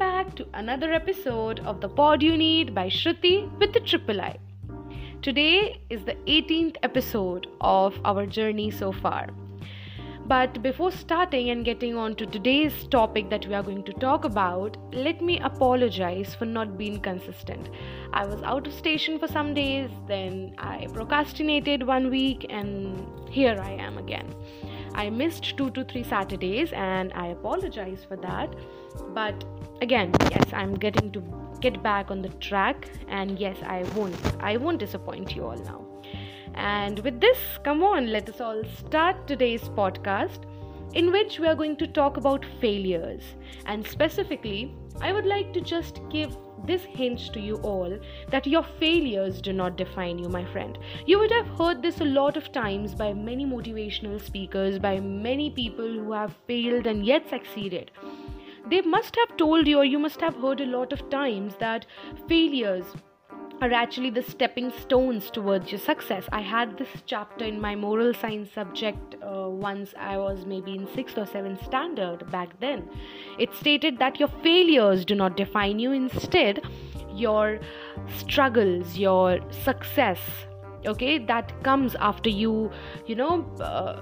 back to another episode of the Pod You Need by Shruti with the Triple I. Today is the 18th episode of our journey so far. But before starting and getting on to today's topic that we are going to talk about, let me apologize for not being consistent. I was out of station for some days, then I procrastinated one week, and here I am again. I missed two to three Saturdays, and I apologize for that. But again, yes, I'm getting to get back on the track, and yes, I won't. I won't disappoint you all now. And with this, come on, let us all start today's podcast in which we are going to talk about failures. And specifically, I would like to just give this hint to you all that your failures do not define you, my friend. You would have heard this a lot of times by many motivational speakers, by many people who have failed and yet succeeded. They must have told you, or you must have heard a lot of times, that failures are actually the stepping stones towards your success. I had this chapter in my moral science subject uh, once I was maybe in 6th or 7th standard back then. It stated that your failures do not define you, instead, your struggles, your success, okay, that comes after you, you know. Uh,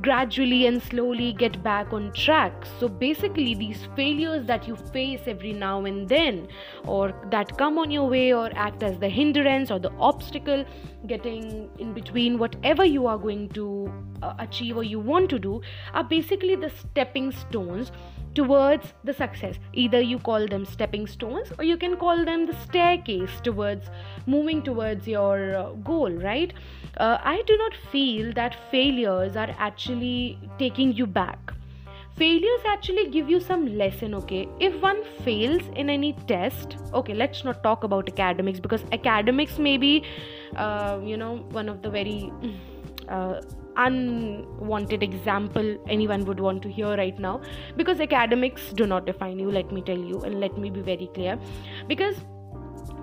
gradually and slowly get back on track. So basically, these failures that you face every now and then, or that come on your way, or act as the hindrance or the obstacle, getting in between whatever you are going to uh, achieve or you want to do, are basically the stepping stones towards the success. Either you call them stepping stones or you can call them the staircase towards moving towards your uh, goal, right? Uh, I do not feel that failures are actually taking you back. Failures actually give you some lesson, okay? If one fails in any test, okay, let's not talk about academics because academics may be, uh, you know, one of the very. Uh, unwanted example anyone would want to hear right now. Because academics do not define you let me tell you and let me be very clear. Because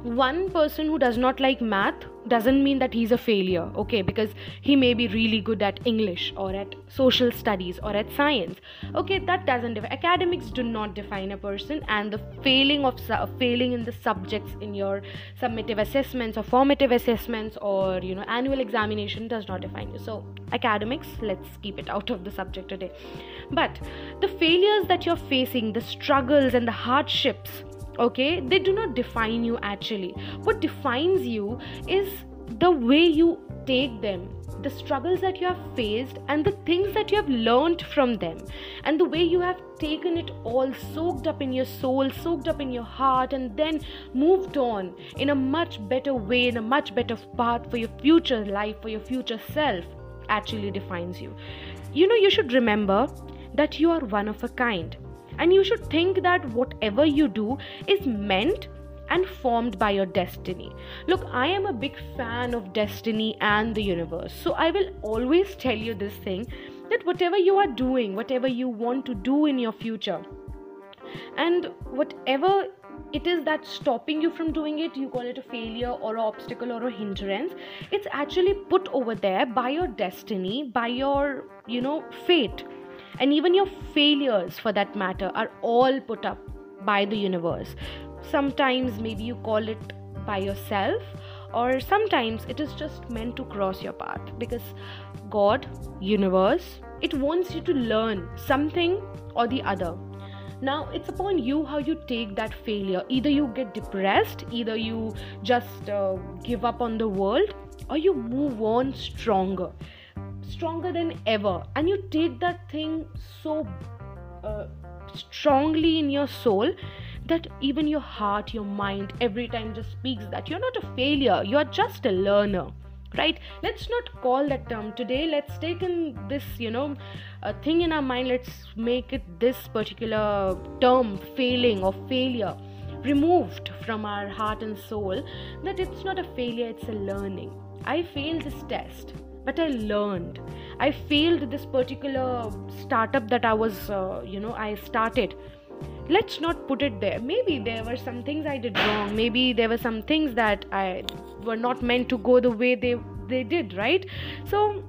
one person who does not like math doesn't mean that he's a failure okay? Because he may be really good at english or at social studies or at science okay? That doesn't define academics do not define a person and the failing of su- failing in the subjects in your summative assessments or formative assessments or you know annual examination does not define you. So academics let's keep it out of the subject today. But the failures that you're facing the struggles and the hardships okay? They do not define you actually. What defines you is the way you take them the struggles that you have faced and the things that you have learned from them. And the way you have taken it all soaked up in your soul soaked up in your heart and then moved on in a much better way in a much better path for your future life for your future self actually defines you. You know you should remember that you are one of a kind and you should think that whatever you do is meant and formed by your destiny. Look, I am a big fan of destiny and the universe. So I will always tell you this thing that whatever you are doing, whatever you want to do in your future, and whatever it is that's stopping you from doing it, you call it a failure or an obstacle or a hindrance, it's actually put over there by your destiny, by your, you know, fate and even your failures for that matter are all put up by the universe. Sometimes maybe you call it by yourself or sometimes it is just meant to cross your path. Because god universe it wants you to learn something or the other. Now it's upon you how you take that failure. Either you get depressed either you just uh, give up on the world or you move on stronger stronger than ever. And you take that thing so uh, strongly in your soul that even your heart your mind every time just speaks that you're not a failure. You're just a learner right? Let's not call that term today. Let's take in this you know a thing in our mind. Let's make it this particular term failing or failure removed from our heart and soul that it's not a failure it's a learning. I failed this test but i learned. I failed this particular startup that i was uh, you know i started. Let's not put it there. Maybe there were some things i did wrong. Maybe there were some things that i were not meant to go the way they they did right? So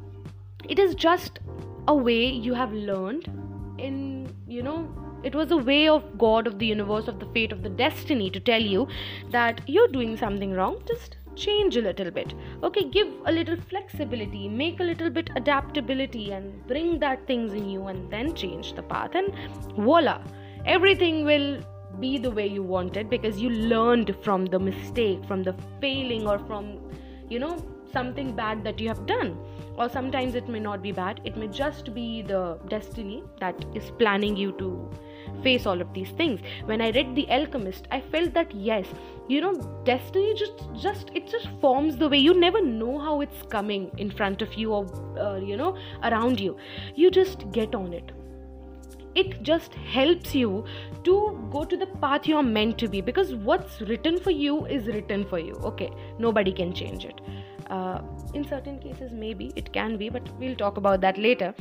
it is just a way you have learned in you know it was a way of god of the universe of the fate of the destiny to tell you that you're doing something wrong. Just change a little bit. Okay give a little flexibility make a little bit adaptability and bring that things in you and then change the path and voila everything will be the way you want it because you learned from the mistake from the failing or from you know something bad that you have done. Or sometimes it may not be bad. It may just be the destiny that is planning you to face all of these things. When i read the alchemist i felt that yes you know destiny just just it just forms the way. You never know how it's coming in front of you or uh, you know around you. You just get on it it just helps you to go to the path you're meant to be because what's written for you is written for you okay? Nobody can change it. Uh, in certain cases maybe it can be but we'll talk about that later.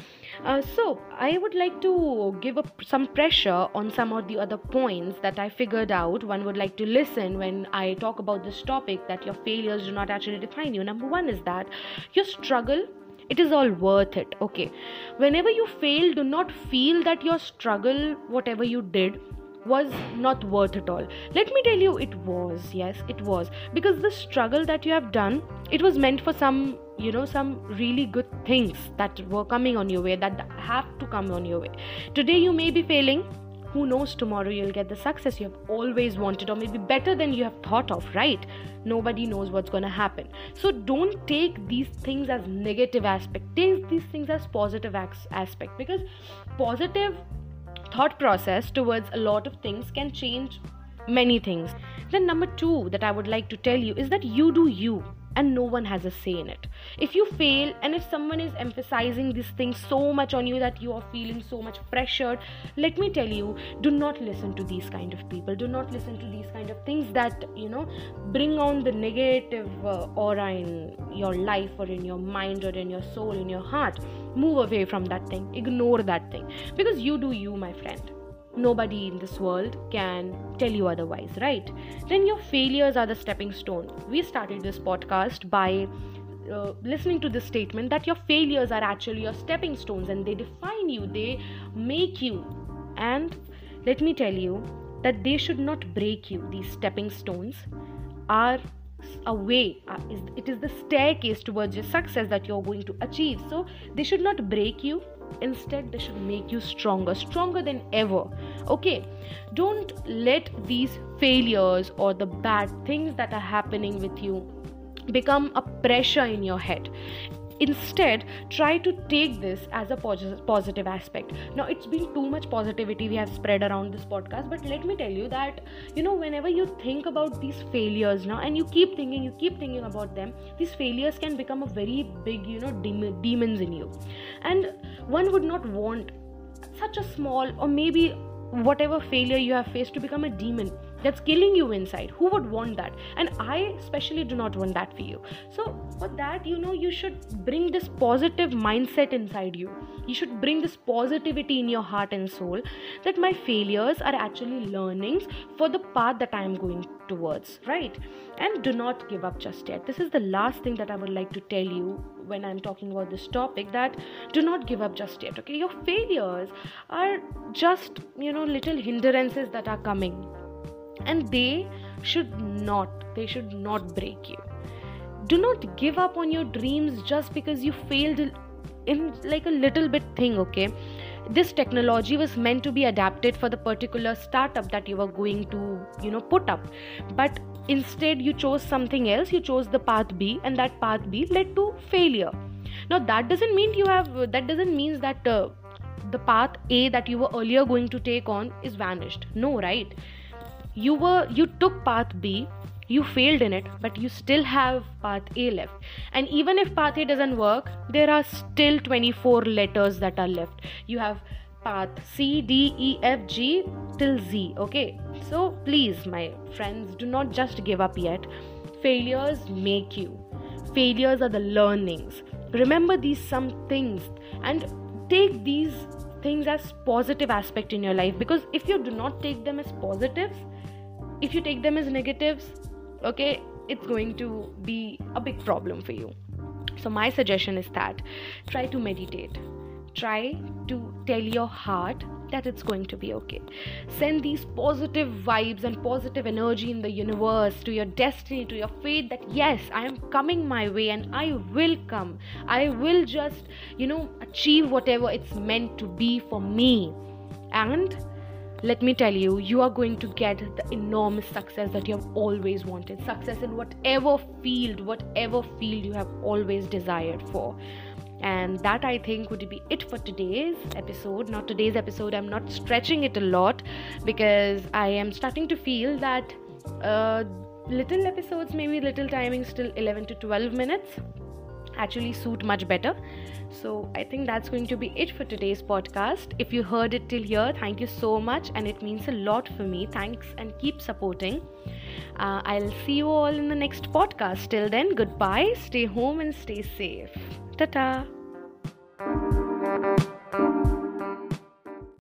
Uh, so i would like to give some pressure on some of the other points that i figured out. One would like to listen when i talk about this topic that your failures do not actually define you. Number one is that your struggle it is all worth it okay? Whenever you fail do not feel that your struggle whatever you did was not worth it all. Let me tell you it was yes it was. Because the struggle that you have done it was meant for some you know some really good things that were coming on your way that have to come on your way. Today you may be failing who knows tomorrow you'll get the success you have always wanted or maybe better than you have thought of right? Nobody knows what's going to happen. So don't take these things as negative aspect. Take these things as positive aspect because positive thought process towards a lot of things can change many things. Then, number two that I would like to tell you is that you do you and no one has a say in it. If you fail and if someone is emphasizing this thing so much on you that you are feeling so much pressured, let me tell you, do not listen to these kind of people. Do not listen to these kind of things that, you know, bring on the negative uh, aura in your life or in your mind or in your soul, in your heart. Move away from that thing. Ignore that thing because you do you, my friend nobody in this world can tell you otherwise, right? Then your failures are the stepping stone. We started this podcast by uh, listening to this statement that your failures are actually your stepping stones and they define you, they make you. And let me tell you that they should not break you. These stepping stones are a way uh, it is the staircase towards your success that you're going to achieve so they should not break you instead they should make you stronger stronger than ever. Okay don't let these failures or the bad things that are happening with you become a pressure in your head instead try to take this as a positive aspect. Now it's been too much positivity we have spread around this podcast but let me tell you that you know whenever you think about these failures now and you keep thinking you keep thinking about them these failures can become a very big you know dem- demons in you. And one would not want such a small or maybe whatever failure you have faced to become a demon that's killing you inside. Who would want that? And i especially do not want that for you. So for that you know you should bring this positive mindset inside you. You should bring this positivity in your heart and soul that my failures are actually learnings for the path that i am going towards right? And do not give up just yet. This is the last thing that i would like to tell you when i'm talking about this topic that do not give up just yet okay? Your failures are just you know little hindrances that are coming and they should not they should not break you. Do not give up on your dreams just because you failed in like a little bit thing okay? This technology was meant to be adapted for the particular startup that you were going to you know put up. But instead you chose something else. You chose the path b and that path b led to failure. Now that doesn't mean you have that doesn't mean that uh, the path a that you were earlier going to take on is vanished. No right you were you took path b you failed in it but you still have path a left. And even if path a doesn't work there are still 24 letters that are left. You have path c d e f g till z okay? So please my friends do not just give up yet. Failures make you. Failures are the learnings. Remember these some things and take these things as positive aspect in your life because if you do not take them as positives if you take them as negatives okay it's going to be a big problem for you so my suggestion is that try to meditate try to tell your heart that it's going to be okay. Send these positive vibes and positive energy in the universe to your destiny, to your fate that yes, I am coming my way and I will come. I will just, you know, achieve whatever it's meant to be for me. And let me tell you, you are going to get the enormous success that you have always wanted. Success in whatever field, whatever field you have always desired for. And that I think would be it for today's episode. Not today's episode, I'm not stretching it a lot because I am starting to feel that uh, little episodes, maybe little timing, still 11 to 12 minutes, actually suit much better. So I think that's going to be it for today's podcast. If you heard it till here, thank you so much, and it means a lot for me. Thanks and keep supporting. Uh, I'll see you all in the next podcast. Till then, goodbye, stay home, and stay safe. Ta ta.